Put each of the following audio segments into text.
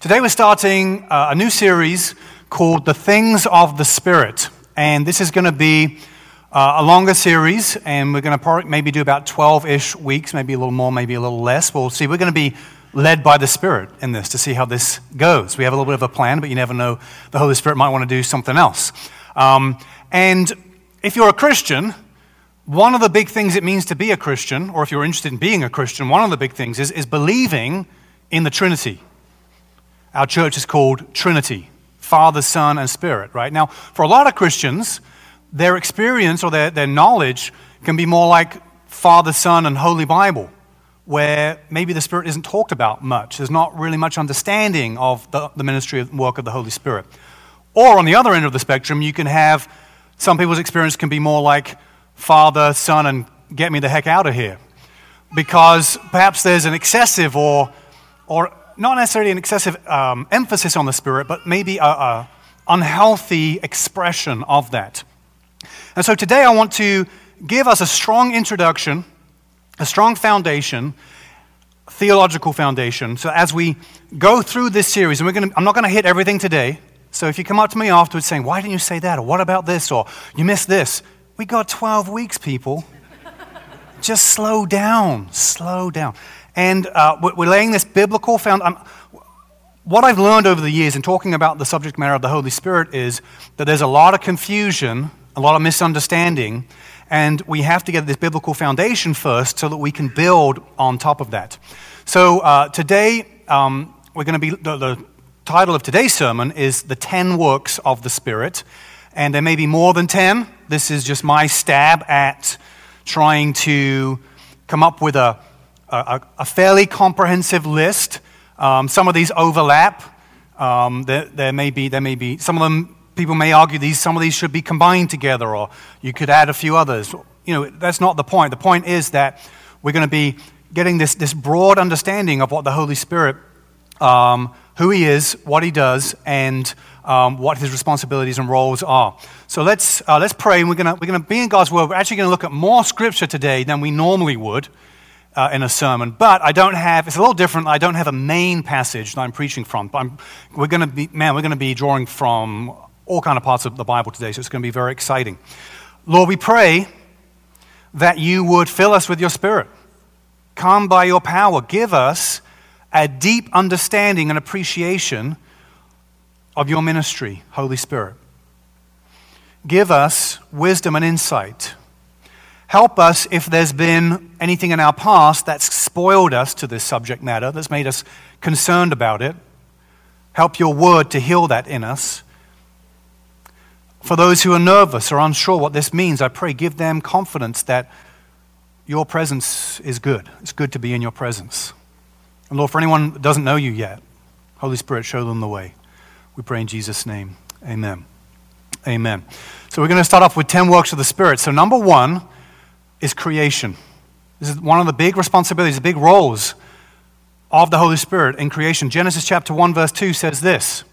Today we're starting uh, a new series called The Things of the Spirit. And this is going to be uh, a longer series, and we're going to maybe do about 12 ish weeks, maybe a little more, maybe a little less. We'll see. We're going to be led by the Spirit in this to see how this goes. We have a little bit of a plan, but you never know. The Holy Spirit might want to do something else. Um, and if you're a Christian, one of the big things it means to be a Christian, or if you're interested in being a Christian, one of the big things is, is believing in the Trinity. Our church is called Trinity Father, Son, and Spirit, right? Now, for a lot of Christians, their experience or their, their knowledge can be more like Father, Son, and Holy Bible, where maybe the Spirit isn't talked about much. There's not really much understanding of the, the ministry and work of the Holy Spirit. Or on the other end of the spectrum, you can have some people's experience can be more like Father, Son, and get me the heck out of here. Because perhaps there's an excessive or, or not necessarily an excessive um, emphasis on the Spirit, but maybe an unhealthy expression of that. And so today I want to give us a strong introduction, a strong foundation, theological foundation. So as we go through this series, and to, I'm not going to hit everything today. So if you come up to me afterwards saying, Why didn't you say that? Or what about this? Or you missed this? We got 12 weeks, people. Just slow down, slow down. And uh, we're laying this biblical foundation. Um, what I've learned over the years in talking about the subject matter of the Holy Spirit is that there's a lot of confusion, a lot of misunderstanding, and we have to get this biblical foundation first so that we can build on top of that. So uh, today, um, we're going to be, the, the title of today's sermon is The Ten Works of the Spirit. And there may be more than ten. This is just my stab at trying to come up with a a, a fairly comprehensive list. Um, some of these overlap. Um, there, there, may be, there may be, some of them, people may argue these, some of these should be combined together, or you could add a few others. You know, that's not the point. The point is that we're going to be getting this, this broad understanding of what the Holy Spirit, um, who He is, what He does, and um, what His responsibilities and roles are. So let's, uh, let's pray, and we're going we're to be in God's Word. We're actually going to look at more Scripture today than we normally would uh, in a sermon. But I don't have, it's a little different. I don't have a main passage that I'm preaching from. But I'm, we're going to be, man, we're going to be drawing from all kind of parts of the Bible today, so it's going to be very exciting. Lord, we pray that you would fill us with your spirit. Come by your power. Give us a deep understanding and appreciation of your ministry, Holy Spirit. Give us wisdom and insight Help us if there's been anything in our past that's spoiled us to this subject matter, that's made us concerned about it. Help your word to heal that in us. For those who are nervous or unsure what this means, I pray give them confidence that your presence is good. It's good to be in your presence. And Lord, for anyone that doesn't know you yet, Holy Spirit, show them the way. We pray in Jesus' name. Amen. Amen. So we're going to start off with 10 works of the Spirit. So, number one, is creation. This is one of the big responsibilities, the big roles of the Holy Spirit in creation. Genesis chapter 1, verse 2 says this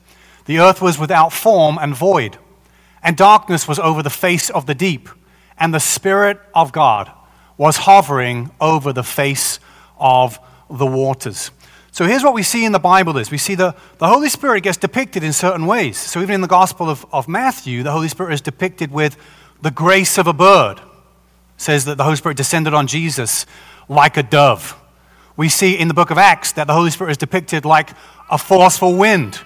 The earth was without form and void, and darkness was over the face of the deep, and the Spirit of God was hovering over the face of the waters. So here's what we see in the Bible is we see the, the Holy Spirit gets depicted in certain ways. So even in the Gospel of, of Matthew, the Holy Spirit is depicted with the grace of a bird says that the Holy Spirit descended on Jesus like a dove. We see in the book of Acts that the Holy Spirit is depicted like a forceful wind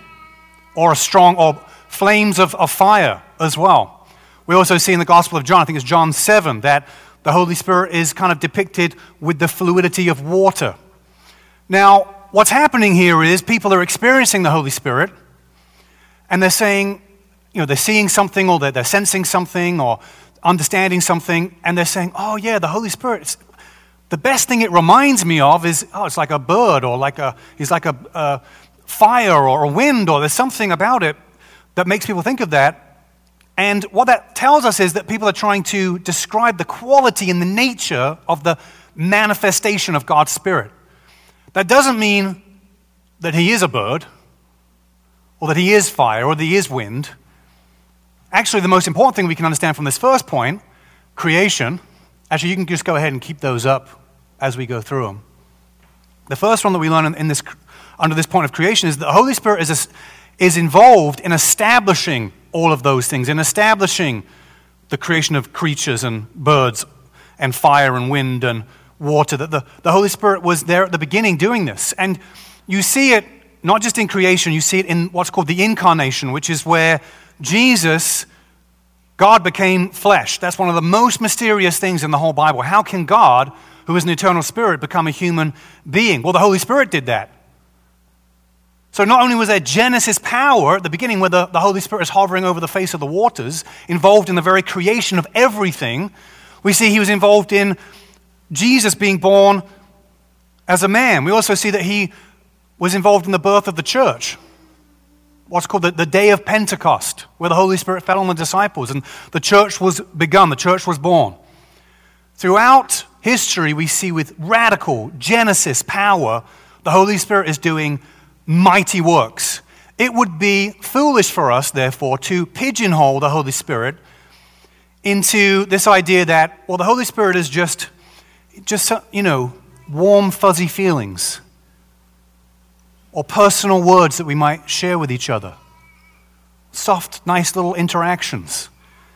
or a strong, or flames of, of fire as well. We also see in the Gospel of John, I think it's John 7, that the Holy Spirit is kind of depicted with the fluidity of water. Now, what's happening here is people are experiencing the Holy Spirit and they're saying, you know, they're seeing something or they're, they're sensing something or understanding something and they're saying, oh, yeah, the Holy Spirit. The best thing it reminds me of is, oh, it's like a bird or like a, it's like a, a fire or a wind or there's something about it that makes people think of that. And what that tells us is that people are trying to describe the quality and the nature of the manifestation of God's Spirit. That doesn't mean that he is a bird or that he is fire or that he is wind. Actually, the most important thing we can understand from this first point, creation, actually, you can just go ahead and keep those up as we go through them. The first one that we learn in, this under this point of creation is that the Holy Spirit is, a, is involved in establishing all of those things, in establishing the creation of creatures and birds and fire and wind and water. That the, the Holy Spirit was there at the beginning doing this. And you see it not just in creation, you see it in what's called the incarnation, which is where Jesus, God became flesh. That's one of the most mysterious things in the whole Bible. How can God, who is an eternal spirit, become a human being? Well, the Holy Spirit did that. So, not only was there Genesis power at the beginning, where the, the Holy Spirit is hovering over the face of the waters, involved in the very creation of everything, we see he was involved in Jesus being born as a man. We also see that he was involved in the birth of the church. What's called the, the day of Pentecost, where the Holy Spirit fell on the disciples and the church was begun, the church was born. Throughout history, we see with radical Genesis power, the Holy Spirit is doing mighty works. It would be foolish for us, therefore, to pigeonhole the Holy Spirit into this idea that, well, the Holy Spirit is just, just uh, you know, warm, fuzzy feelings or personal words that we might share with each other. Soft, nice little interactions.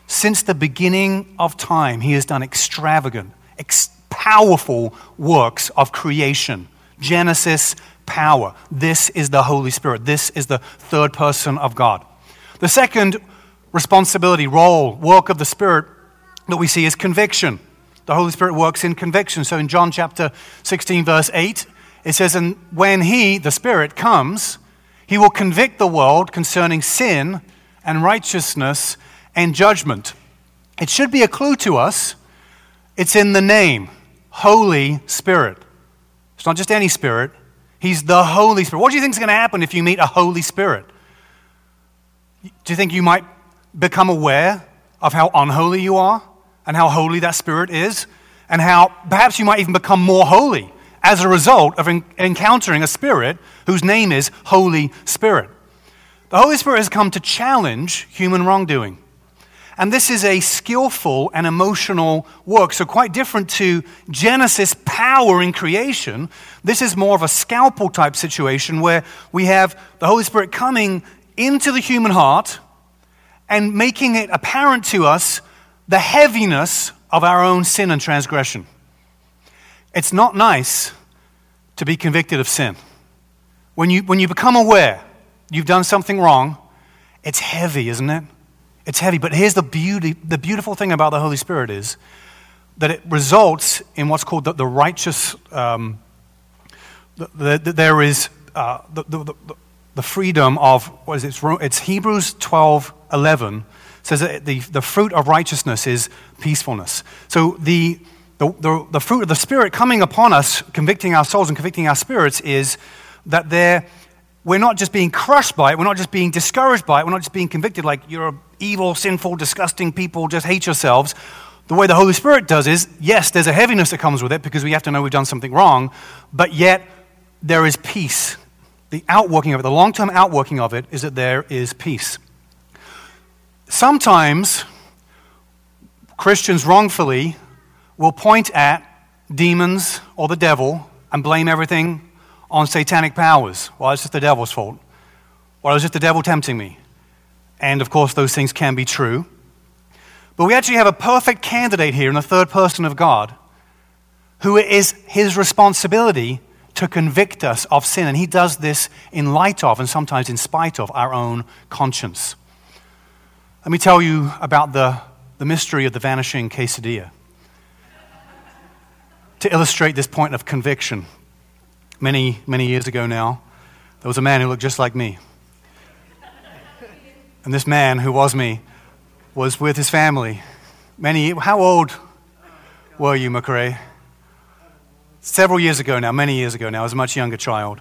Since the beginning of time, He has done extravagant, ex- powerful works of creation. Genesis power. This is the Holy Spirit. This is the third person of God. The second responsibility, role, work of the Spirit that we see is conviction. The Holy Spirit works in conviction. So in John chapter 16, verse 8, it says, And when He, the Spirit, comes, He will convict the world concerning sin and righteousness and judgment. It should be a clue to us. It's in the name, Holy Spirit. It's not just any Spirit, He's the Holy Spirit. What do you think is going to happen if you meet a Holy Spirit? Do you think you might become aware of how unholy you are and how holy that Spirit is? And how perhaps you might even become more holy as a result of en- encountering a Spirit whose name is Holy Spirit. The Holy Spirit has come to challenge human wrongdoing. And this is a skillful and emotional work. So, quite different to Genesis power in creation. This is more of a scalpel type situation where we have the Holy Spirit coming into the human heart and making it apparent to us the heaviness of our own sin and transgression. It's not nice to be convicted of sin. When you, when you become aware you've done something wrong, it's heavy, isn't it? It's heavy, but here's the beauty the beautiful thing about the Holy Spirit is that it results in what's called the, the righteous, um, the, the, there is uh, the, the, freedom of, what is it? It's Hebrews 12 11 says that the, the fruit of righteousness is peacefulness. So the, the, the, the fruit of the Spirit coming upon us, convicting our souls and convicting our spirits, is that there we're not just being crushed by it, we're not just being discouraged by it, we're not just being convicted like you're evil, sinful, disgusting people, just hate yourselves. The way the Holy Spirit does is, yes, there's a heaviness that comes with it because we have to know we've done something wrong, but yet there is peace. The outworking of it, the long term outworking of it, is that there is peace. Sometimes Christians wrongfully will point at demons or the devil and blame everything on satanic powers. Well, it's just the devil's fault. Well, it was just the devil tempting me. And of course, those things can be true. But we actually have a perfect candidate here in the third person of God who it is his responsibility to convict us of sin. And he does this in light of and sometimes in spite of our own conscience. Let me tell you about the, the mystery of the vanishing quesadilla to illustrate this point of conviction many, many years ago now, there was a man who looked just like me. And this man, who was me, was with his family. Many, how old were you, McRae? Several years ago now, many years ago now. I was a much younger child.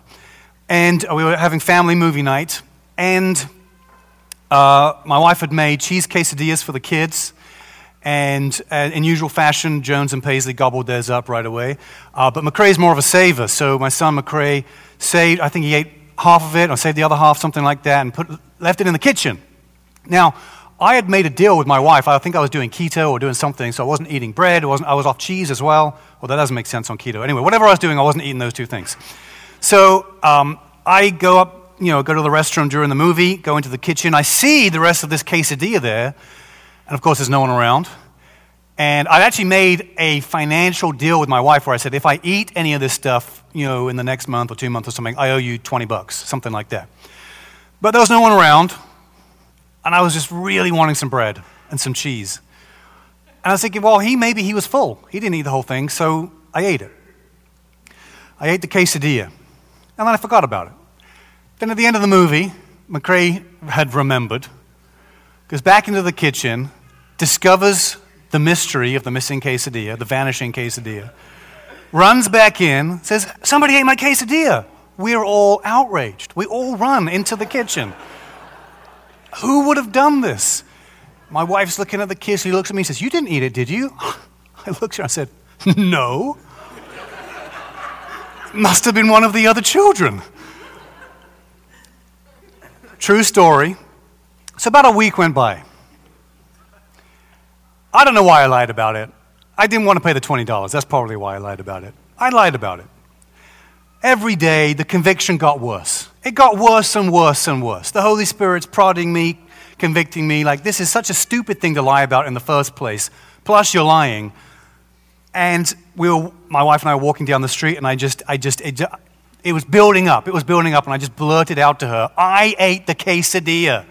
And we were having family movie night. And uh, my wife had made cheese quesadillas for the kids. And uh, in usual fashion, Jones and Paisley gobbled theirs up right away. Uh, but McRae's more of a saver. So my son McRae saved, I think he ate half of it or saved the other half, something like that, and put, left it in the kitchen. Now, I had made a deal with my wife. I think I was doing keto or doing something, so I wasn't eating bread. Wasn't, I was off cheese as well. Well, that doesn't make sense on keto. Anyway, whatever I was doing, I wasn't eating those two things. So um, I go up, you know, go to the restroom during the movie, go into the kitchen. I see the rest of this quesadilla there. And of course, there's no one around. And I actually made a financial deal with my wife where I said, if I eat any of this stuff, you know, in the next month or two months or something, I owe you 20 bucks, something like that. But there was no one around. And I was just really wanting some bread and some cheese. And I was thinking, well, he maybe he was full. He didn't eat the whole thing, so I ate it. I ate the quesadilla. And then I forgot about it. Then at the end of the movie, McRae had remembered, goes back into the kitchen, discovers the mystery of the missing quesadilla, the vanishing quesadilla, runs back in, says, Somebody ate my quesadilla. We're all outraged. We all run into the kitchen. Who would have done this? My wife's looking at the kiss. He looks at me and says, You didn't eat it, did you? I looked at her and I said, No. Must have been one of the other children. True story. So about a week went by. I don't know why I lied about it. I didn't want to pay the $20. That's probably why I lied about it. I lied about it. Every day, the conviction got worse. It got worse and worse and worse. The Holy Spirit's prodding me, convicting me, like, this is such a stupid thing to lie about in the first place. Plus, you're lying. And we were, my wife and I were walking down the street, and I just, I just, it, it was building up. It was building up, and I just blurted out to her, I ate the quesadilla.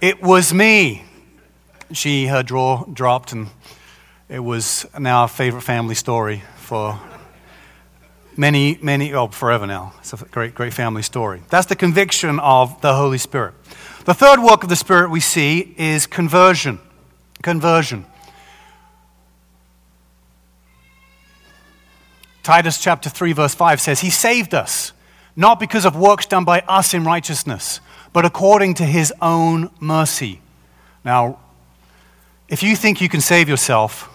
It was me she, her jaw dropped, and it was now a favorite family story for many, many, oh, forever now. It's a great, great family story. That's the conviction of the Holy Spirit. The third work of the Spirit we see is conversion. Conversion. Titus chapter 3, verse 5 says, He saved us, not because of works done by us in righteousness, but according to His own mercy. Now, if you think you can save yourself,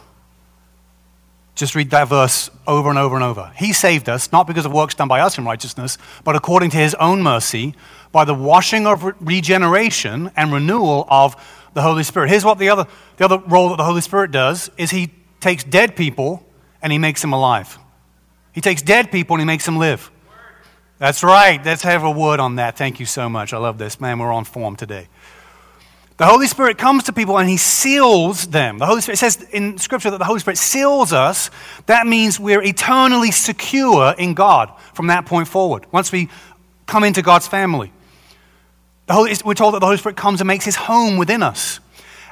just read that verse over and over and over. He saved us, not because of works done by us in righteousness, but according to his own mercy, by the washing of regeneration and renewal of the Holy Spirit. Here's what the other, the other role that the Holy Spirit does is he takes dead people and he makes them alive. He takes dead people and he makes them live. That's right. Let's have a word on that. Thank you so much. I love this. Man, we're on form today. The Holy Spirit comes to people and he seals them. The Holy Spirit says in Scripture that the Holy Spirit seals us. That means we're eternally secure in God from that point forward, once we come into God's family. Holy, we're told that the Holy Spirit comes and makes his home within us.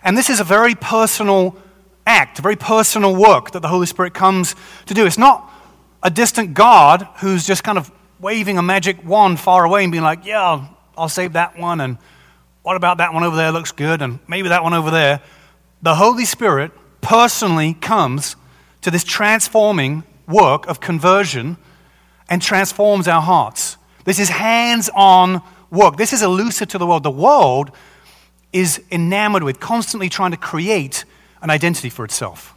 And this is a very personal act, a very personal work that the Holy Spirit comes to do. It's not a distant God who's just kind of waving a magic wand far away and being like, yeah, I'll, I'll save that one and what about that one over there looks good? And maybe that one over there. The Holy Spirit personally comes to this transforming work of conversion and transforms our hearts. This is hands on work. This is elusive to the world. The world is enamored with constantly trying to create an identity for itself.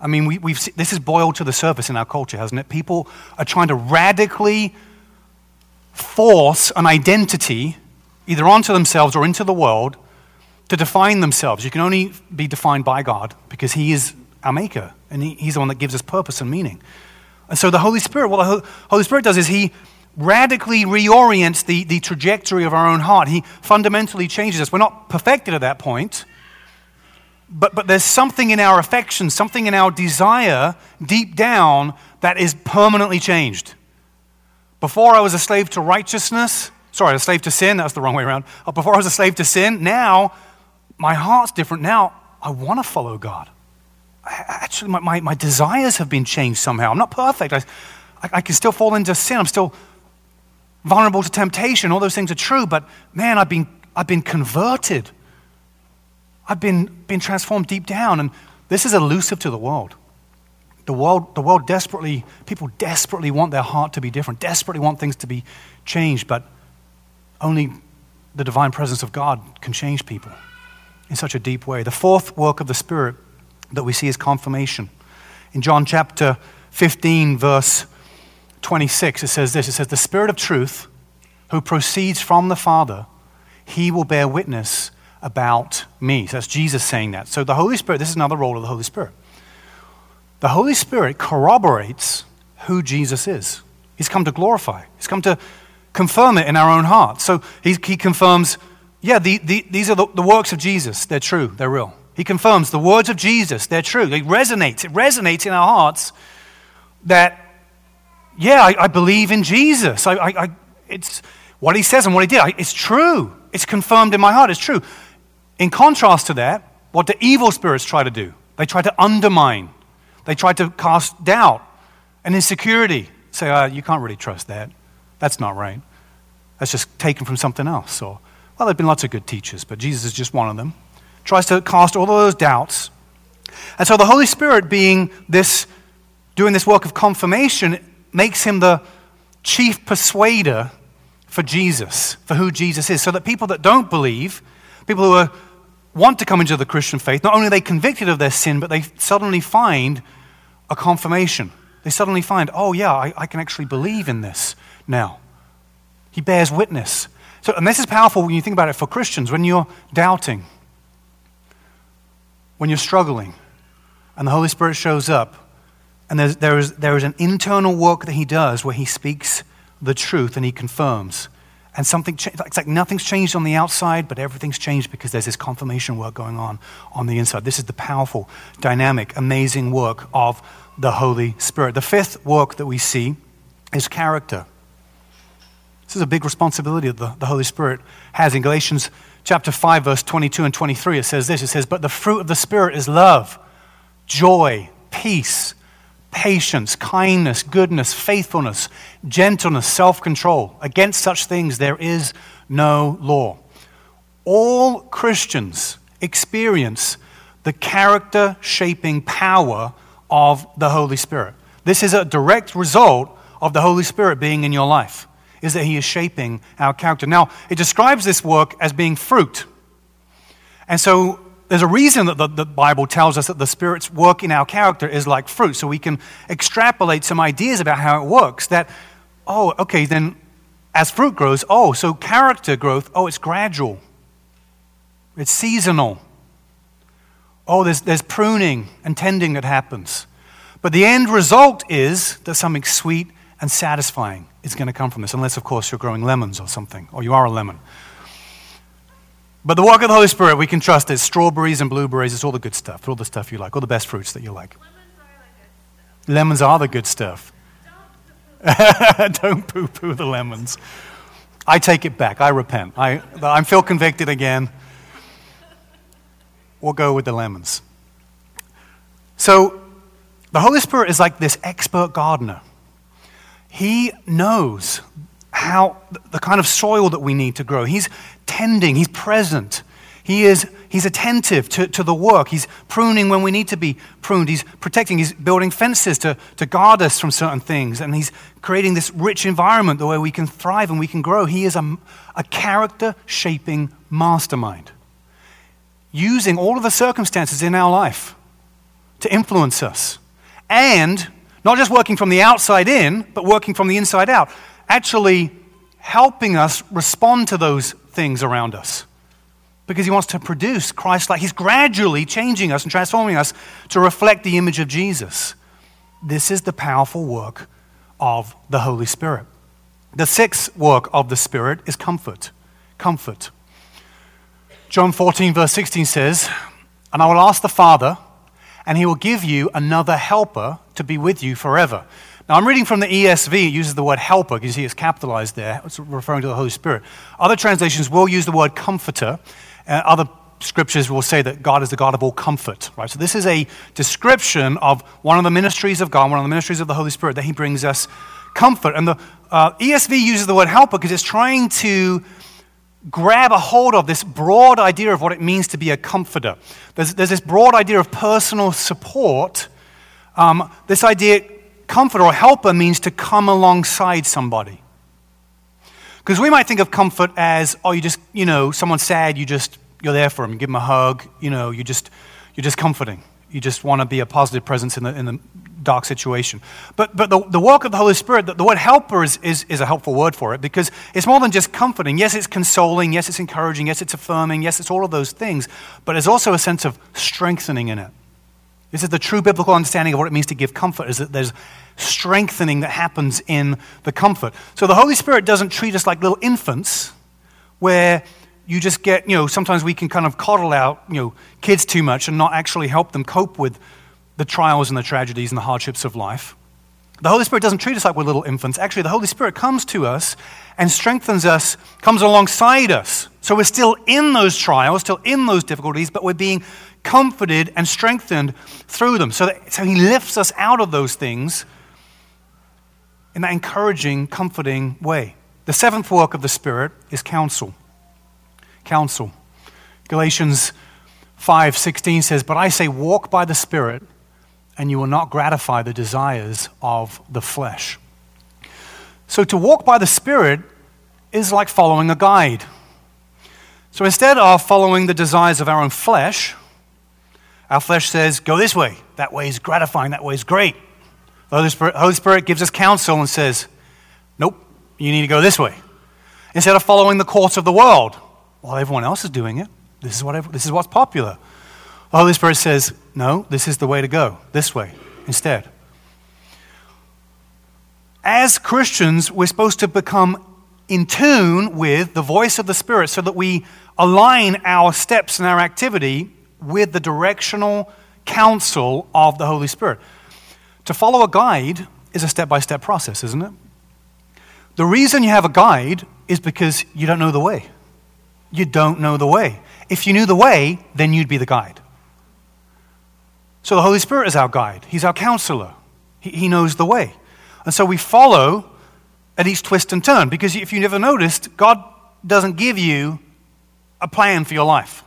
I mean, we, have this is boiled to the surface in our culture, hasn't it? People are trying to radically force an identity either onto themselves or into the world to define themselves. You can only be defined by God because He is our Maker and he, He's the one that gives us purpose and meaning. And so the Holy Spirit, what the Holy Spirit does is He radically reorients the, the trajectory of our own heart. He fundamentally changes us. We're not perfected at that point, but, but there's something in our affection, something in our desire deep down that is permanently changed. Before I was a slave to righteousness, Sorry, a slave to sin. That's the wrong way around. Uh, before I was a slave to sin, now my heart's different. Now I want to follow God. I, actually, my, my, my, desires have been changed somehow. I'm not perfect. I, I, I can still fall into sin. I'm still vulnerable to temptation. All those things are true, but man, I've been, I've been converted. I've been, been transformed deep down, and this is elusive to the world. The world, the world desperately, people desperately want their heart to be different, desperately want things to be changed, but only the divine presence of God can change people in such a deep way. The fourth work of the Spirit that we see is confirmation. In John chapter 15, verse 26, it says this It says, The Spirit of truth, who proceeds from the Father, he will bear witness about me. So that's Jesus saying that. So the Holy Spirit, this is another role of the Holy Spirit. The Holy Spirit corroborates who Jesus is. He's come to glorify, He's come to confirm it in our own hearts. So he, he confirms, yeah, the, the, these are the, the works of Jesus. They're true, they're real. He confirms the words of Jesus, they're true. They resonate. It resonates in our hearts that, yeah, I, I believe in Jesus. I, I, it's what he says and what he did. it's true. It's confirmed in my heart. It's true. In contrast to that, what the evil spirits try to do, they try to undermine, they try to cast doubt and insecurity. Say, oh, you can't really trust that. That's not right. That's just taken from something else. Or, well, there have been lots of good teachers, but Jesus is just one of them. Tries to cast all of those doubts. And so the Holy Spirit, being this, doing this work of confirmation, makes him the chief persuader for Jesus, for who Jesus is. So that people that don't believe, people who are, want to come into the Christian faith, not only are they convicted of their sin, but they suddenly find a confirmation. They suddenly find, oh, yeah, I, I can actually believe in this now. He bears witness. So, and this is powerful when you think about it for Christians. When you're doubting, when you're struggling, and the Holy Spirit shows up, and there's, there, is, there is an internal work that He does where He speaks the truth and He confirms. And something, it's like nothing's changed on the outside, but everything's changed because there's this confirmation work going on on the inside. This is the powerful, dynamic, amazing work of the Holy Spirit. The fifth work that we see is character. This is a big responsibility that the, the Holy Spirit has. In Galatians chapter 5, verse 22 and 23, it says this it says, But the fruit of the Spirit is love, joy, peace, patience, kindness, goodness, faithfulness, gentleness, self control. Against such things there is no law. All Christians experience the character shaping power of the Holy Spirit. This is a direct result of the Holy Spirit being in your life is that He is shaping our character. Now, it describes this work as being fruit. And so there's a reason that the, the, Bible tells us that the Spirit's work in our character is like fruit. So we can extrapolate some ideas about how it works. That, oh, okay, then as fruit grows, oh, so character growth, oh, it's gradual, it's seasonal. Oh, there's, there's pruning and tending that happens. But the end result is that something sweet and satisfying is going to come from this, unless, of course, you're growing lemons or something, or you are a lemon. But the work of the Holy Spirit, we can trust is strawberries and blueberries. It's all the good stuff, all the stuff you like, all the best fruits that you like. Lemons are the good stuff. Don't poo poo the lemons. I take it back. I repent. I, I feel convicted again. We'll go with the lemons. So, the Holy Spirit is like this expert gardener. He knows how the kind of soil that we need to grow. He's tending, he's present. He is he's attentive to, to the work. He's pruning when we need to be pruned. He's protecting. He's building fences to, to guard us from certain things. And he's creating this rich environment where we can thrive and we can grow. He is a, a character shaping mastermind, using all of the circumstances in our life to influence us. And not just working from the outside in, but working from the inside out. Actually helping us respond to those things around us. Because he wants to produce Christ like. He's gradually changing us and transforming us to reflect the image of Jesus. This is the powerful work of the Holy Spirit. The sixth work of the Spirit is comfort. Comfort. John 14, verse 16 says, And I will ask the Father, and he will give you another helper to be with you forever. Now, I'm reading from the ESV. It uses the word helper. Because you see it's capitalized there. It's referring to the Holy Spirit. Other translations will use the word comforter. Uh, other scriptures will say that God is the God of all comfort, right? So this is a description of one of the ministries of God, one of the ministries of the Holy Spirit, that he brings us comfort. And the uh, ESV uses the word helper because it's trying to grab a hold of this broad idea of what it means to be a comforter. There's, there's this broad idea of personal support. Um, this idea, comforter or helper, means to come alongside somebody. Because we might think of comfort as, oh, you just, you know, someone's sad, you just, you're there for them, you give them a hug, you know, you just, you're just comforting. You just want to be a positive presence in the, in the dark situation. But, but the, the work of the Holy Spirit, the, the word helper is, is, is a helpful word for it because it's more than just comforting. Yes, it's consoling. Yes, it's encouraging. Yes, it's affirming. Yes, it's all of those things. But there's also a sense of strengthening in it. This is the true biblical understanding of what it means to give comfort, is that there's strengthening that happens in the comfort. So the Holy Spirit doesn't treat us like little infants where you just get, you know, sometimes we can kind of coddle out, you know, kids too much and not actually help them cope with the trials and the tragedies and the hardships of life. The Holy Spirit doesn't treat us like we're little infants. Actually, the Holy Spirit comes to us and strengthens us, comes alongside us. So we're still in those trials, still in those difficulties, but we're being comforted and strengthened through them. So, that, so He lifts us out of those things in that encouraging, comforting way. The seventh work of the Spirit is counsel. Counsel. Galatians 5:16 says, "But I say walk by the Spirit, and you will not gratify the desires of the flesh." So to walk by the Spirit is like following a guide. So instead of following the desires of our own flesh, our flesh says, go this way. That way is gratifying. That way is great. The Holy Spirit, Holy Spirit gives us counsel and says, nope, you need to go this way. Instead of following the course of the world, well, everyone else is doing it. This is, what, this is what's popular. The Holy Spirit says, no, this is the way to go, this way instead. As Christians, we're supposed to become in tune with the voice of the Spirit so that we align our steps and our activity with the directional counsel of the Holy Spirit. To follow a guide is a step by step process, isn't it? The reason you have a guide is because you don't know the way. You don't know the way. If you knew the way, then you'd be the guide. So the Holy Spirit is our guide, He's our counselor, He, he knows the way. And so we follow at each twist and turn because if you never noticed, God doesn't give you a plan for your life.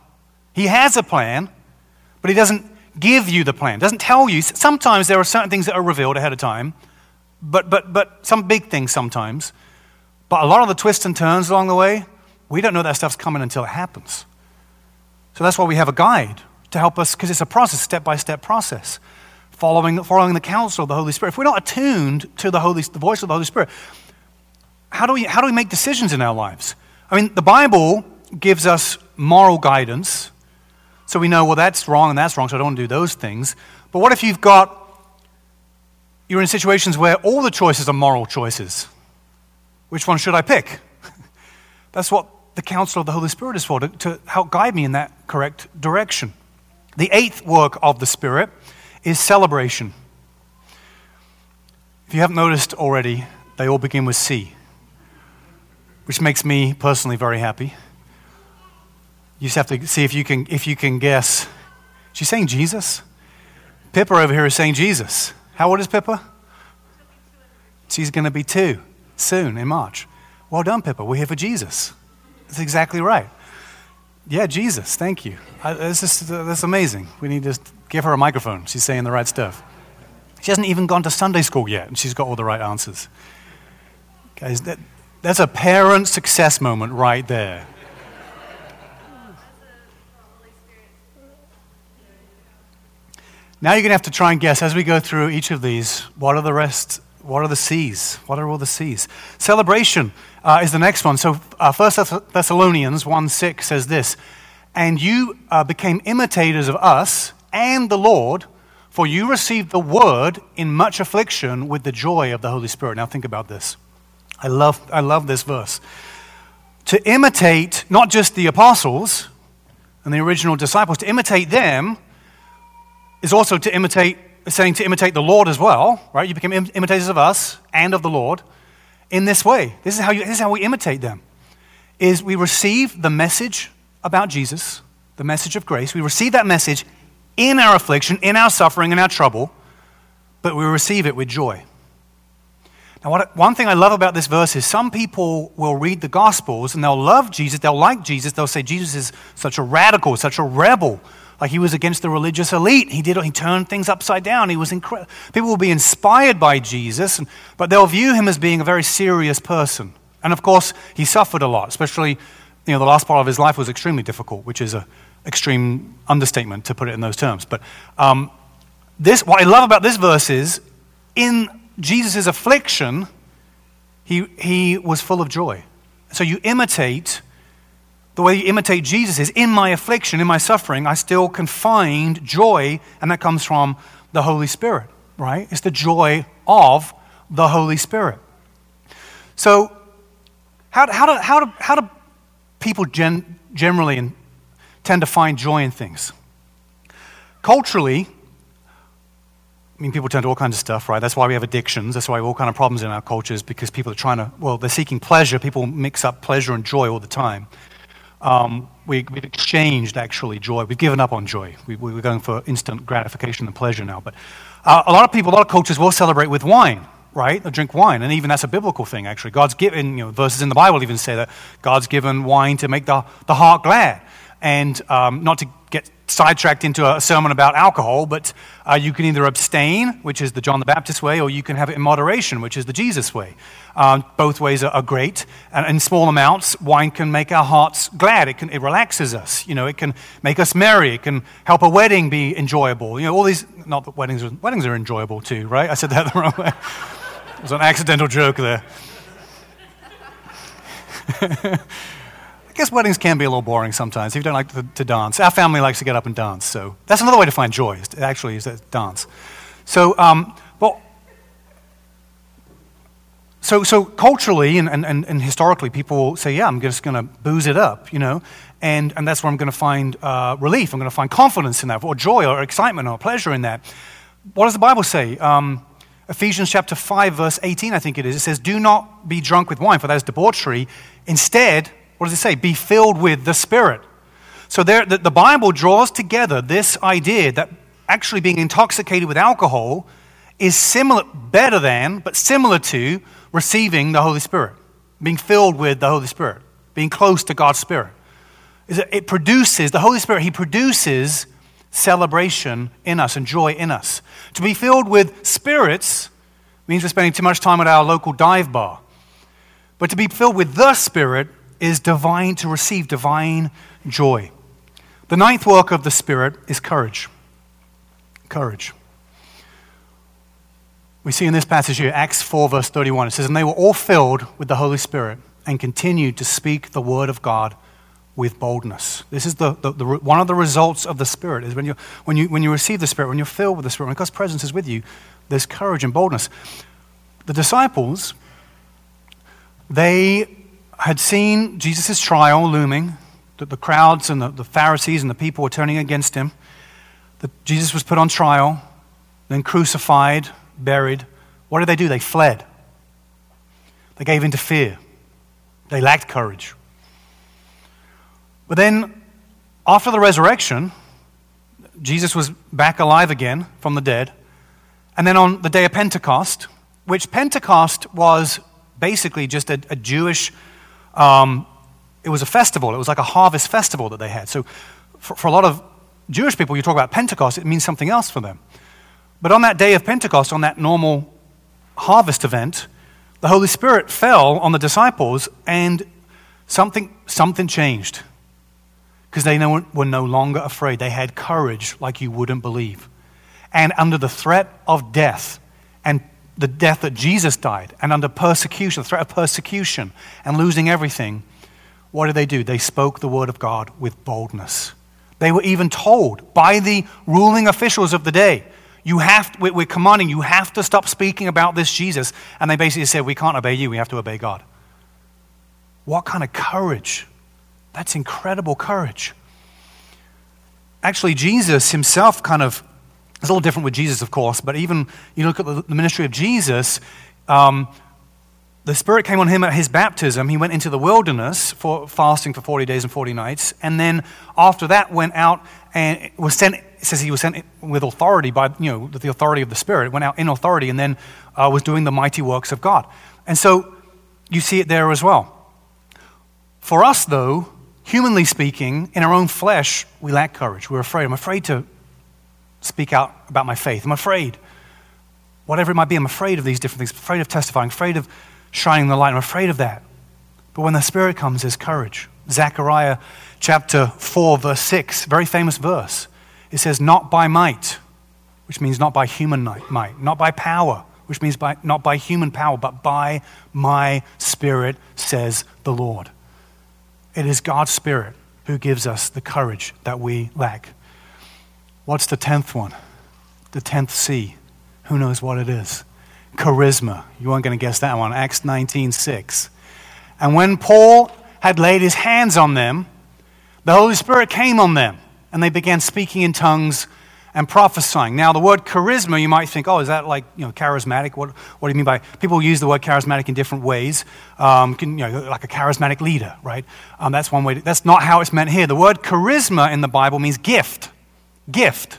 He has a plan, but He doesn't give you the plan, doesn't tell you. Sometimes there are certain things that are revealed ahead of time, but, but, but some big things sometimes. But a lot of the twists and turns along the way, we don't know that stuff's coming until it happens. So that's why we have a guide to help us, because it's a process, step by step process, following, following the counsel of the Holy Spirit. If we're not attuned to the, Holy, the voice of the Holy Spirit, how do, we, how do we make decisions in our lives? I mean, the Bible gives us moral guidance, so we know, well, that's wrong and that's wrong, so I don't want to do those things. But what if you've got, you're in situations where all the choices are moral choices? Which one should I pick? that's what the counsel of the Holy Spirit is for, to, to help guide me in that correct direction. The eighth work of the Spirit is celebration. If you haven't noticed already, they all begin with C which makes me personally very happy. You just have to see if you can, if you can guess. She's saying Jesus. Pippa over here is saying Jesus. How old is Pippa? She's going to be two soon in March. Well done, Pippa. We're here for Jesus. That's exactly right. Yeah, Jesus. Thank you. I, this is, that's amazing. We need to give her a microphone. She's saying the right stuff. She hasn't even gone to Sunday school yet, and she's got all the right answers. Guys, that, that's a parent success moment right there. Now you're going to have to try and guess as we go through each of these what are the rest, what are the C's? What are all the C's? Celebration uh, is the next one. So uh, 1 Thessalonians 1 6 says this And you uh, became imitators of us and the Lord, for you received the word in much affliction with the joy of the Holy Spirit. Now think about this. I love, I love this verse. To imitate not just the apostles and the original disciples, to imitate them is also to imitate, saying to imitate the Lord as well, right? You become Im- imitators of us and of the Lord in this way. This is how, you, this is how we imitate them. Is we receive the message about Jesus, the message of grace. We receive that message in our affliction, in our suffering, in our trouble, but we receive it with joy. Now, what, one thing I love about this verse is some people will read the Gospels and they'll love Jesus, they'll like Jesus, they'll say Jesus is such a radical, such a rebel. Like he was against the religious elite. He did. He turned things upside down. He was incredible. People will be inspired by Jesus, but they'll view him as being a very serious person. And of course, he suffered a lot. Especially, you know, the last part of his life was extremely difficult, which is an extreme understatement to put it in those terms. But um, this, what I love about this verse is, in Jesus' affliction, he, he was full of joy. So you imitate, the way you imitate Jesus is in my affliction, in my suffering, I still can find joy, and that comes from the Holy Spirit. right? It's the joy of the Holy Spirit. So, how, how, do, how, do, how do people gen, generally tend to find joy in things? Culturally, I mean, people turn to all kinds of stuff, right? That's why we have addictions. That's why we have all kinds of problems in our cultures because people are trying to, well, they're seeking pleasure. People mix up pleasure and joy all the time. Um, we, have exchanged actually joy. We've given up on joy. We, are going for instant gratification and pleasure now. But uh, a lot of people, a lot of cultures will celebrate with wine, right? They drink wine, and even that's a biblical thing. Actually, God's given you know verses in the Bible even say that God's given wine to make the the heart glad, and um, not to get sidetracked into a sermon about alcohol, but uh, you can either abstain, which is the John the Baptist way, or you can have it in moderation, which is the Jesus way. Um, both ways are, are, great. And in small amounts, wine can make our hearts glad. It, can, it relaxes us. You know, it can make us merry. It can help a wedding be enjoyable. You know, all these, not that weddings are, weddings are enjoyable too, right? I said that the wrong way. it was an accidental joke there. guess weddings can be a little boring sometimes if you don't like to, to, dance. Our family likes to get up and dance, so that's another way to find joy. Is to, actually, is to dance. So, um, well, so, so culturally and, and, and historically, people say, "Yeah, I'm just going to booze it up," you know, and and that's where I'm going to find uh, relief. I'm going to find confidence in that, or joy, or excitement, or pleasure in that. What does the Bible say? Um, Ephesians chapter 5, verse 18, I think it is. It says, Do not be drunk with wine, for that is debauchery. Instead, what does it say? Be filled with the Spirit. So there, the, the Bible draws together this idea that actually being intoxicated with alcohol is similar, better than, but similar to receiving the Holy Spirit, being filled with the Holy Spirit, being close to God's Spirit. It produces, the Holy Spirit, He produces celebration in us and joy in us. To be filled with spirits means we're spending too much time at our local dive bar. But to be filled with the Spirit is divine, to receive divine joy. The ninth work of the Spirit is courage. Courage. We see in this passage here, Acts 4, verse 31, it says, And they were all filled with the Holy Spirit and continued to speak the word of God with boldness. This is the, the, the, one of the results of the Spirit, is when you, when, you, when you receive the Spirit, when you're filled with the Spirit, when God's presence is with you, there's courage and boldness. The disciples, they had seen Jesus' trial looming, that the crowds and the, the Pharisees and the people were turning against him, that Jesus was put on trial, then crucified, buried. What did they do? They fled. They gave in to fear. They lacked courage. But then, after the resurrection, Jesus was back alive again from the dead. And then on the day of Pentecost, which Pentecost was basically just a, a Jewish um, it was a festival. It was like a harvest festival that they had. So for, for a lot of Jewish people, you talk about Pentecost, it means something else for them. But on that day of Pentecost, on that normal harvest event, the Holy Spirit fell on the disciples and something, something changed. Because they were no longer afraid. They had courage like you wouldn't believe. And under the threat of death and the death that Jesus died and under persecution, the threat of persecution and losing everything, what did they do? They spoke the word of God with boldness. They were even told by the ruling officials of the day, you have, we're commanding you have to stop speaking about this Jesus. And they basically said, we can't obey you, we have to obey God. What kind of courage? That's incredible courage. Actually, Jesus himself kind of it's a little different with Jesus, of course, but even you look at the, ministry of Jesus, um, the Spirit came on him at his baptism. He went into the wilderness for fasting for 40 days and 40 nights. And then after that, went out and was sent. Says he was sent with authority by, you know, the authority of the Spirit. Went out in authority and then uh, was doing the mighty works of God. And so you see it there as well. For us, though, humanly speaking, in our own flesh, we lack courage. We're afraid. I'm afraid to speak out about my faith. I'm afraid. Whatever it might be, I'm afraid of these different things. I'm afraid of testifying, afraid of shining the light. I'm afraid of that. But when the Spirit comes, there's courage. Zechariah chapter 4, verse 6, very famous verse. It says, Not by might, which means not by human might, not by power, which means by, not by human power, but by my Spirit, says the Lord. It is God's Spirit who gives us the courage that we lack. What's the tenth one? The tenth C. Who knows what it is? Charisma. You weren't going to guess that one. Acts 19 6. And when Paul had laid his hands on them, the Holy Spirit came on them, and they began speaking in tongues and prophesying. Now, the word charisma, you might think, oh, is that like you know charismatic? What, what do you mean by? People use the word charismatic in different ways. Um, can, you know, like a charismatic leader, right? Um, that's one way. To, that's not how it's meant here. The word charisma in the Bible means gift, gift.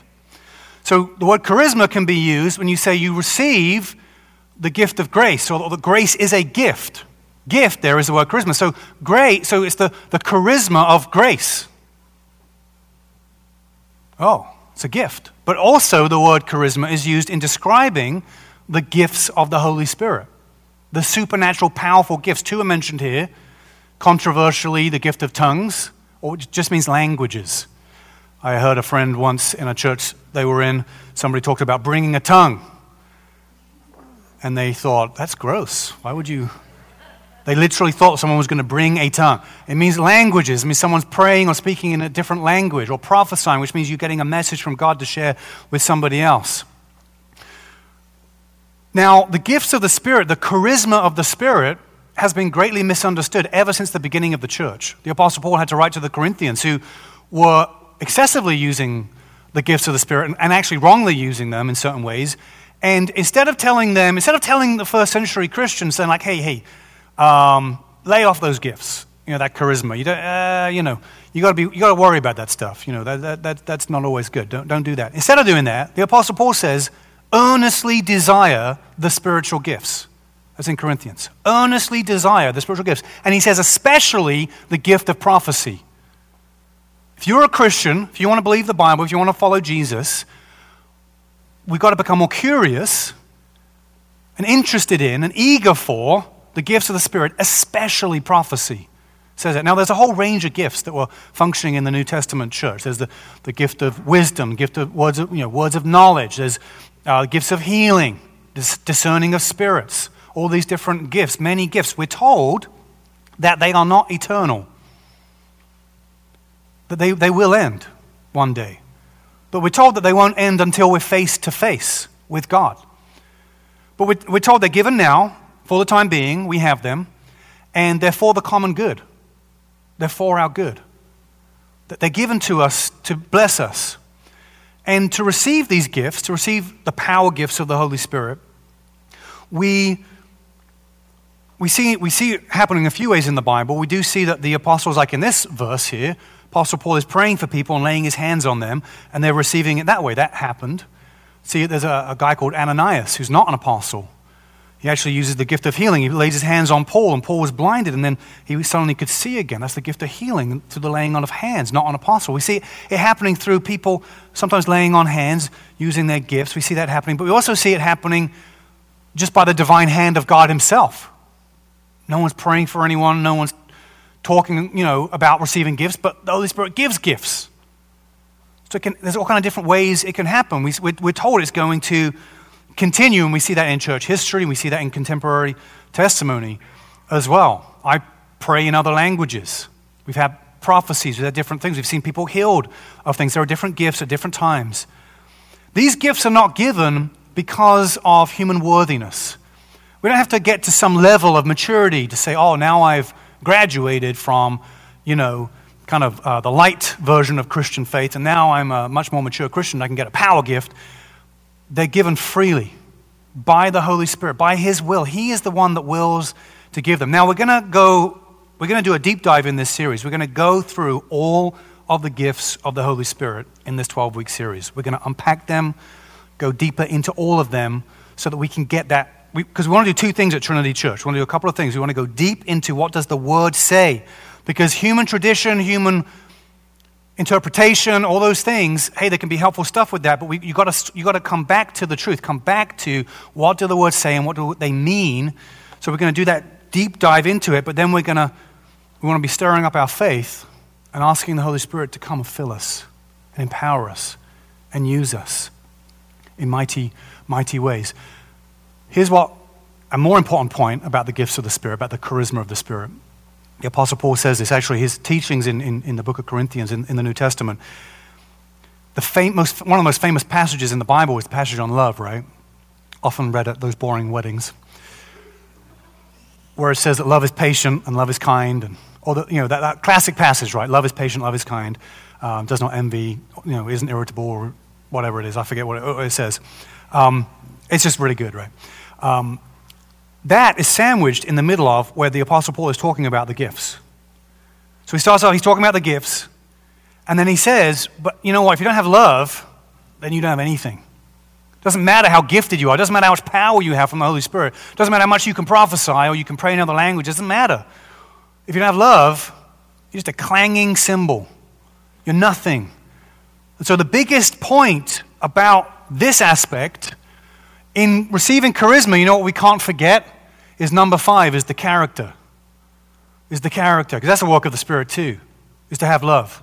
So the word charisma can be used when you say you receive the gift of grace, or the grace is a gift. Gift, there is the word charisma. So great, so it's the, the charisma of grace. Oh, it's a gift. But also, the word charisma is used in describing the gifts of the Holy Spirit. The supernatural, powerful gifts. Two are mentioned here. Controversially, the gift of tongues, or it just means languages. I heard a friend once in a church they were in, somebody talked about bringing a tongue. And they thought, that's gross. Why would you they literally thought someone was going to bring a tongue. It means languages. It means someone's praying or speaking in a different language, or prophesying, which means you're getting a message from God to share with somebody else. Now, the gifts of the Spirit, the charisma of the Spirit, has been greatly misunderstood ever since the beginning of the church. The Apostle Paul had to write to the Corinthians who were excessively using the gifts of the Spirit and actually wrongly using them in certain ways. And instead of telling them, instead of telling the first century Christians, saying, like, hey, hey, um, lay off those gifts, you know, that charisma. You, don't, uh, you know, you got to be, you got to worry about that stuff. You know, that, that, that, that's not always good. Don't, don't do that. Instead of doing that, the Apostle Paul says, earnestly desire the spiritual gifts. That's in Corinthians. Earnestly desire the spiritual gifts. And he says, especially the gift of prophecy. If you're a Christian, if you want to believe the Bible, if you want to follow Jesus, we've got to become more curious and interested in and eager for the gifts of the Spirit, especially prophecy. Says it. Now, there's a whole range of gifts that were functioning in the New Testament church. There's the, the gift of wisdom, gift of words of, you know, words of knowledge. There's uh, gifts of healing, discerning of spirits. All these different gifts, many gifts. We're told that they are not eternal, that they, they will end one day. But we're told that they won't end until we're face to face with God. But we're, we're told they're given now, for the time being, we have them, and they're for the common good. They're for our good. That they're given to us to bless us. And to receive these gifts, to receive the power gifts of the Holy Spirit, we, we, see, we see it happening a few ways in the Bible. We do see that the apostles, like in this verse here, Apostle Paul is praying for people and laying his hands on them, and they're receiving it that way. That happened. See, there's a, a guy called Ananias who's not an apostle he actually uses the gift of healing. He lays his hands on Paul, and Paul was blinded, and then he suddenly could see again. That's the gift of healing through the laying on of hands, not on apostle. We see it happening through people sometimes laying on hands, using their gifts. We see that happening, but we also see it happening just by the divine hand of God Himself. No one's praying for anyone, no one's talking, you know, about receiving gifts, but the Holy Spirit gives gifts. So can, there's all kind of different ways it can happen. We, we're told it's going to continue, and we see that in church history, and we see that in contemporary testimony as well. I pray in other languages. We've had prophecies, we've had different things. We've seen people healed of things. There are different gifts at different times. These gifts are not given because of human worthiness. We don't have to get to some level of maturity to say, oh, now I've graduated from, you know, kind of uh, the light version of Christian faith, and now I'm a much more mature Christian. I can get a power gift they're given freely by the Holy Spirit, by His will. He is the one that wills to give them. Now, we're going to go, we're going to do a deep dive in this series. We're going to go through all of the gifts of the Holy Spirit in this 12 week series. We're going to unpack them, go deeper into all of them so that we can get that. Because we, we want to do two things at Trinity Church. We want to do a couple of things. We want to go deep into what does the Word say. Because human tradition, human interpretation, all those things, hey, there can be helpful stuff with that, but we, you got to you got to come back to the truth, come back to what do the words say and what do they mean. So we're going to do that deep dive into it, but then we're going to we want to be stirring up our faith and asking the Holy Spirit to come and fill us and empower us and use us in mighty, mighty ways. Here's what a more important point about the gifts of the Spirit, about the charisma of the Spirit. The Apostle Paul says this, actually, his teachings in, in, in the book of Corinthians in, in the New Testament. The fam- most, one of the most famous passages in the Bible is the passage on love, right? often read at those boring weddings, where it says that love is patient and love is kind, and or the, you know that, that classic passage, right? Love is patient, love is kind, um, does not envy, you know, isn't irritable, or whatever it is. I forget what it, it says. Um, it's just really good, right? Um, that is sandwiched in the middle of where the Apostle Paul is talking about the gifts. So he starts off, he's talking about the gifts, and then he says, But you know what? If you don't have love, then you don't have anything. It doesn't matter how gifted you are. It doesn't matter how much power you have from the Holy Spirit. It doesn't matter how much you can prophesy or you can pray in other languages. It doesn't matter. If you don't have love, you're just a clanging cymbal. You're nothing. And so the biggest point about this aspect in receiving charisma, you know what we can't forget? Is number five, is the character. Is the character. Because that's the work of the Spirit too, is to have love.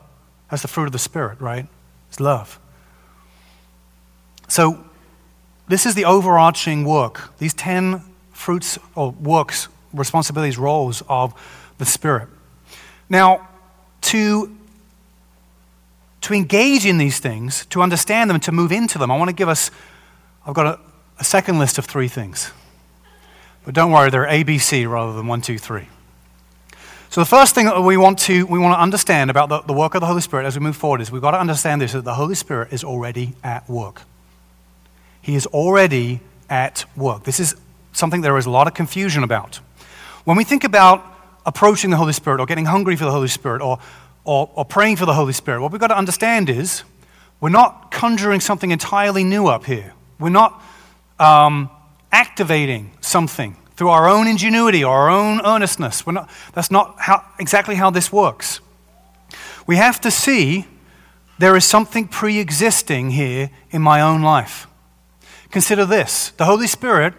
That's the fruit of the Spirit, right? It's love. So, this is the overarching work. These 10 fruits or works, responsibilities, roles of the Spirit. Now, to, to engage in these things, to understand them, to move into them, I want to give us, I've got a, a second list of three things. But don't worry, they're ABC rather than one, two, three. So the first thing that we want to, we want to understand about the, the work of the Holy Spirit as we move forward is we've got to understand this, that the Holy Spirit is already at work. He is already at work. This is something there is a lot of confusion about. When we think about approaching the Holy Spirit or getting hungry for the Holy Spirit or, or, or praying for the Holy Spirit, what we've got to understand is we're not conjuring something entirely new up here. We're not um, activating something through our own ingenuity or our own earnestness. Not, that's not how, exactly how this works. We have to see there is something pre existing here in my own life. Consider this the Holy Spirit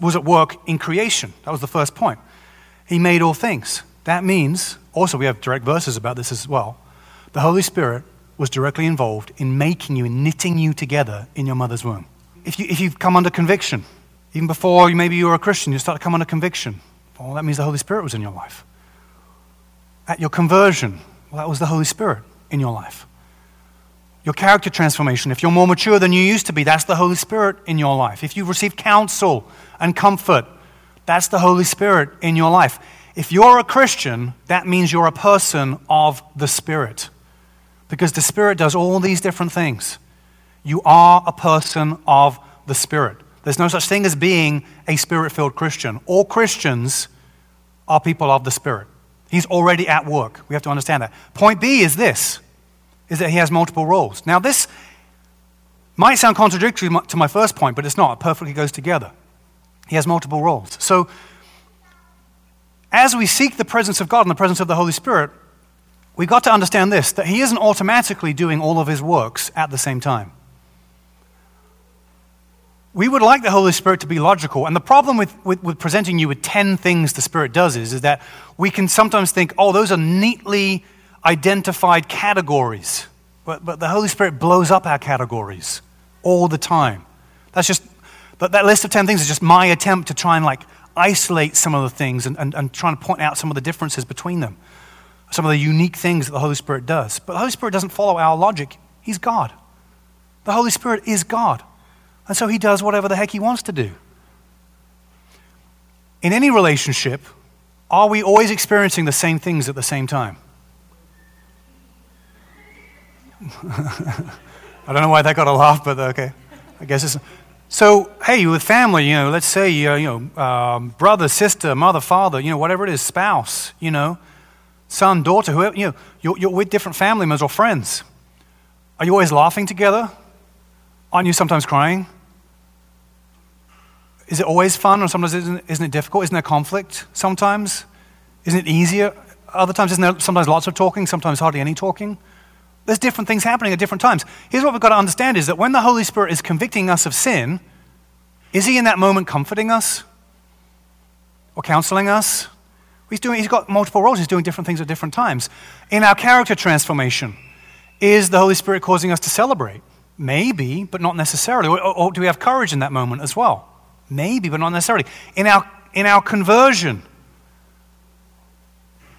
was at work in creation. That was the first point. He made all things. That means, also, we have direct verses about this as well. The Holy Spirit was directly involved in making you and knitting you together in your mother's womb if, you, if you've come under conviction, even before maybe you were a Christian, you start to come under conviction, well, that means the Holy Spirit was in your life. At your conversion, well, that was the Holy Spirit in your life. Your character transformation, if you're more mature than you used to be, that's the Holy Spirit in your life. If you've received counsel and comfort, that's the Holy Spirit in your life. If you're a Christian, that means you're a person of the Spirit. Because the Spirit does all these different things. You are a person of the Spirit. There's no such thing as being a spirit filled Christian. All Christians are people of the Spirit. He's already at work. We have to understand that. Point B is this is that he has multiple roles. Now, this might sound contradictory to my first point, but it's not. It perfectly goes together. He has multiple roles. So, as we seek the presence of God and the presence of the Holy Spirit, we've got to understand this that he isn't automatically doing all of his works at the same time we would like the Holy Spirit to be logical. And the problem with, with, with, presenting you with 10 things the Spirit does is, is that we can sometimes think, oh, those are neatly identified categories. But, but the Holy Spirit blows up our categories all the time. That's just, that, that list of 10 things is just my attempt to try and like isolate some of the things and, and, and trying to point out some of the differences between them, some of the unique things that the Holy Spirit does. But the Holy Spirit doesn't follow our logic, He's God. The Holy Spirit is God. And so he does whatever the heck he wants to do. In any relationship, are we always experiencing the same things at the same time? I don't know why that got a laugh, but okay. I guess it's. So, hey, with family, you know, let's say, uh, you know, um, brother, sister, mother, father, you know, whatever it is, spouse, you know, son, daughter, whoever, you know, you're, you're with different family members or friends. Are you always laughing together? Aren't you sometimes crying? Is it always fun, or sometimes isn't, isn't it difficult? Isn't there conflict sometimes? Isn't it easier? Other times, isn't there sometimes lots of talking, sometimes hardly any talking? There's different things happening at different times. Here's what we've got to understand is that when the Holy Spirit is convicting us of sin, is he in that moment comforting us or counseling us? He's, doing, he's got multiple roles. He's doing different things at different times. In our character transformation, is the Holy Spirit causing us to celebrate? Maybe, but not necessarily. Or, or do we have courage in that moment as well? Maybe, but not necessarily. In our, in our conversion,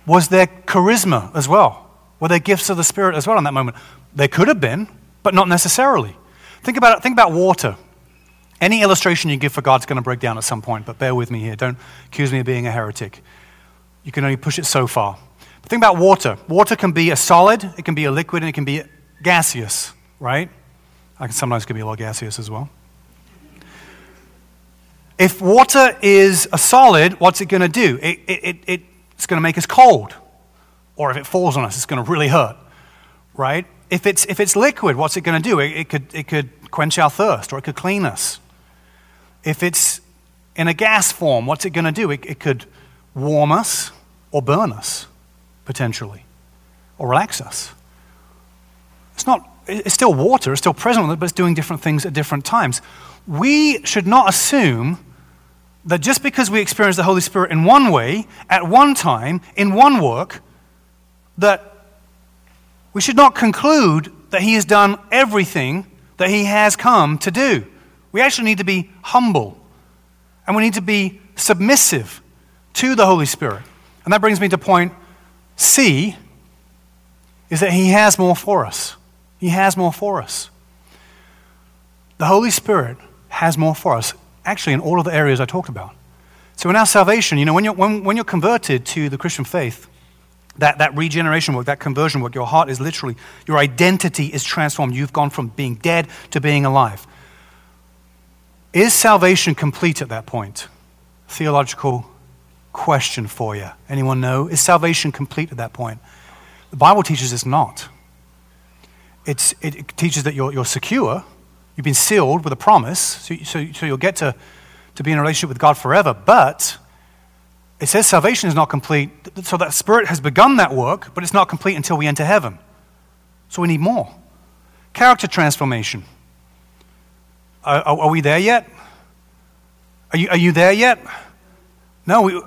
was there charisma as well? Were there gifts of the Spirit as well in that moment? There could have been, but not necessarily. Think about, it, think about water. Any illustration you give for God's going to break down at some point, but bear with me here. Don't accuse me of being a heretic. You can only push it so far. But think about water. Water can be a solid, it can be a liquid, and it can be gaseous, right? I can sometimes can be a lot gaseous as well. If water is a solid, what's it going to do? It, it, it, it's going to make us cold. Or if it falls on us, it's going to really hurt, right? If it's, if it's liquid, what's it going to do? It, it, could, it could quench our thirst or it could clean us. If it's in a gas form, what's it going to do? It, it could warm us or burn us, potentially, or relax us. It's not, it's still water, it's still present but it's doing different things at different times. We should not assume that just because we experience the Holy Spirit in one way, at one time, in one work, that we should not conclude that He has done everything that He has come to do. We actually need to be humble and we need to be submissive to the Holy Spirit. And that brings me to point C is that He has more for us. He has more for us. The Holy Spirit has more for us, actually, in all of the areas I talked about. So, in our salvation, you know, when you're, when, when you're converted to the Christian faith, that, that regeneration work, that conversion work, your heart is literally, your identity is transformed. You've gone from being dead to being alive. Is salvation complete at that point? Theological question for you. Anyone know? Is salvation complete at that point? The Bible teaches it's not. It's, it teaches that you're, you're secure, you've been sealed with a promise, so, so, so you'll get to, to be in a relationship with God forever, but it says salvation is not complete, so that Spirit has begun that work, but it's not complete until we enter heaven. So we need more. Character transformation. Are, are, we there yet? Are you, are you there yet? No. We,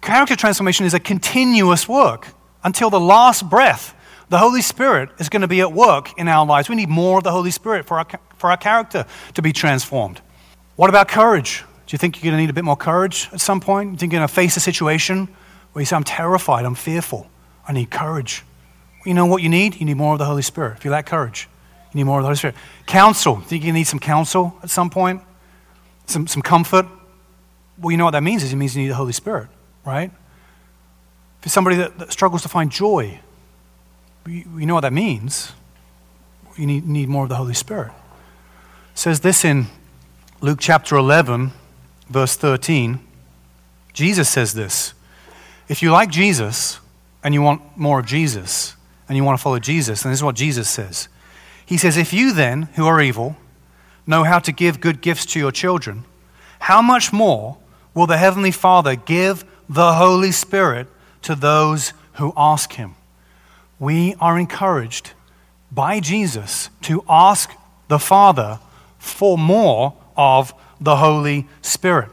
character transformation is a continuous work until the last breath. The Holy Spirit is going to be at work in our lives. We need more of the Holy Spirit for our, for our character to be transformed. What about courage? Do you think you're going to need a bit more courage at some point? You think you're going to face a situation where you say, I'm terrified, I'm fearful, I need courage? You know what you need? You need more of the Holy Spirit. If you lack courage, you need more of the Holy Spirit. Counsel. Think you need some counsel at some point? Some, some comfort? Well, you know what that means is it means you need the Holy Spirit, right? If you're somebody that, that struggles to find joy, you, you know what that means. You need, need more of the Holy Spirit. It says this in Luke chapter 11, verse 13, Jesus says this If you like Jesus and you want more of Jesus and you want to follow Jesus, then this is what Jesus says. He says, If you then, who are evil, know how to give good gifts to your children, how much more will the Heavenly Father give the Holy Spirit to those who ask Him? We are encouraged by Jesus to ask the Father for more of the Holy Spirit.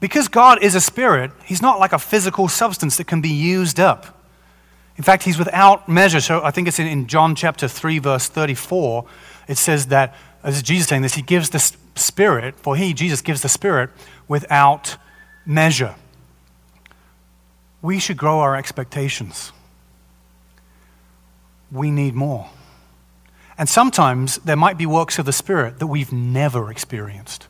Because God is a spirit, He's not like a physical substance that can be used up. In fact, He's without measure. So I think it's in, John chapter 3, verse 34. It says that, as Jesus saying this, He gives the Spirit, for He, Jesus, gives the Spirit without measure. We should grow our expectations. We need more. And sometimes there might be works of the Spirit that we've never experienced.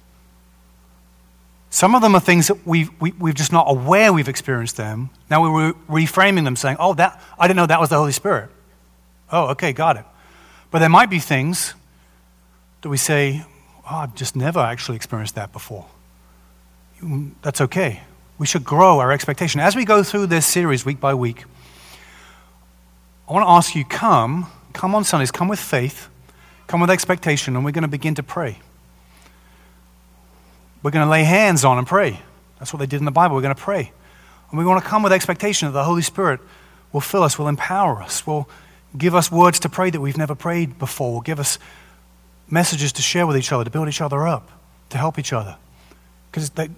Some of them are things that we've, we, we are just not aware we've experienced them. Now we're reframing them, saying, oh, that, I didn't know that was the Holy Spirit. Oh, okay, got it. But there might be things that we say, oh, I've just never actually experienced that before. Mm, that's okay. We should grow our expectation. As we go through this series week by week, I want to ask you come Come on Sundays, come with faith, come with expectation, and we're going to begin to pray. We're going to lay hands on and pray. That's what they did in the Bible. We're going to pray. And we want to come with expectation that the Holy Spirit will fill us, will empower us, will give us words to pray that we've never prayed before, will give us messages to share with each other, to build each other up, to help each other. Because the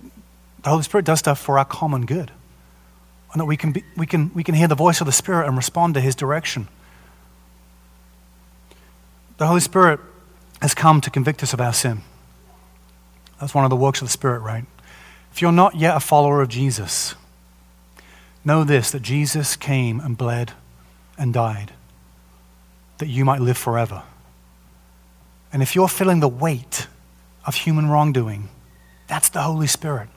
Holy Spirit does stuff for our common good. Oh, and that we can, be, we, can, we can hear the voice of the Spirit and respond to His direction. The Holy Spirit has come to convict us of our sin. That's one of the works of the Spirit, right? If you're not yet a follower of Jesus, know this that Jesus came and bled and died that you might live forever. And if you're feeling the weight of human wrongdoing. That's the Holy Spirit.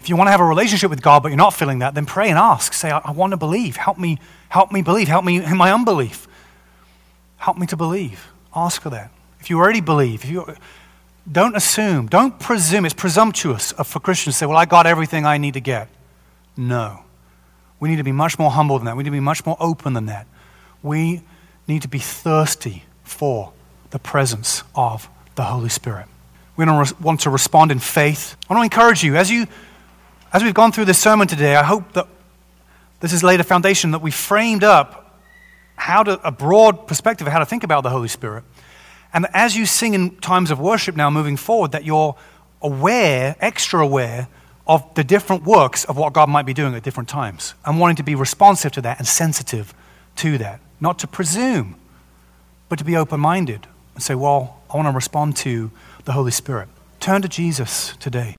If you want to have a relationship with God, but you're not feeling that, then pray and ask. Say, I, I want to believe. Help me, help me believe. Help me in my unbelief. Help me to believe. Ask for that. If you already believe, if you don't assume, don't presume. It's presumptuous for Christians to say, Well, I got everything I need to get. No. We need to be much more humble than that. We need to be much more open than that. We need to be thirsty for the presence of the Holy Spirit. We want to respond in faith. I want to encourage you as you as we've gone through this sermon today, I hope that this has laid a foundation that we've framed up how to, a broad perspective of how to think about the Holy Spirit. And as you sing in times of worship now moving forward, that you're aware, extra aware, of the different works of what God might be doing at different times and wanting to be responsive to that and sensitive to that. Not to presume, but to be open minded and say, well, I want to respond to the Holy Spirit. Turn to Jesus today.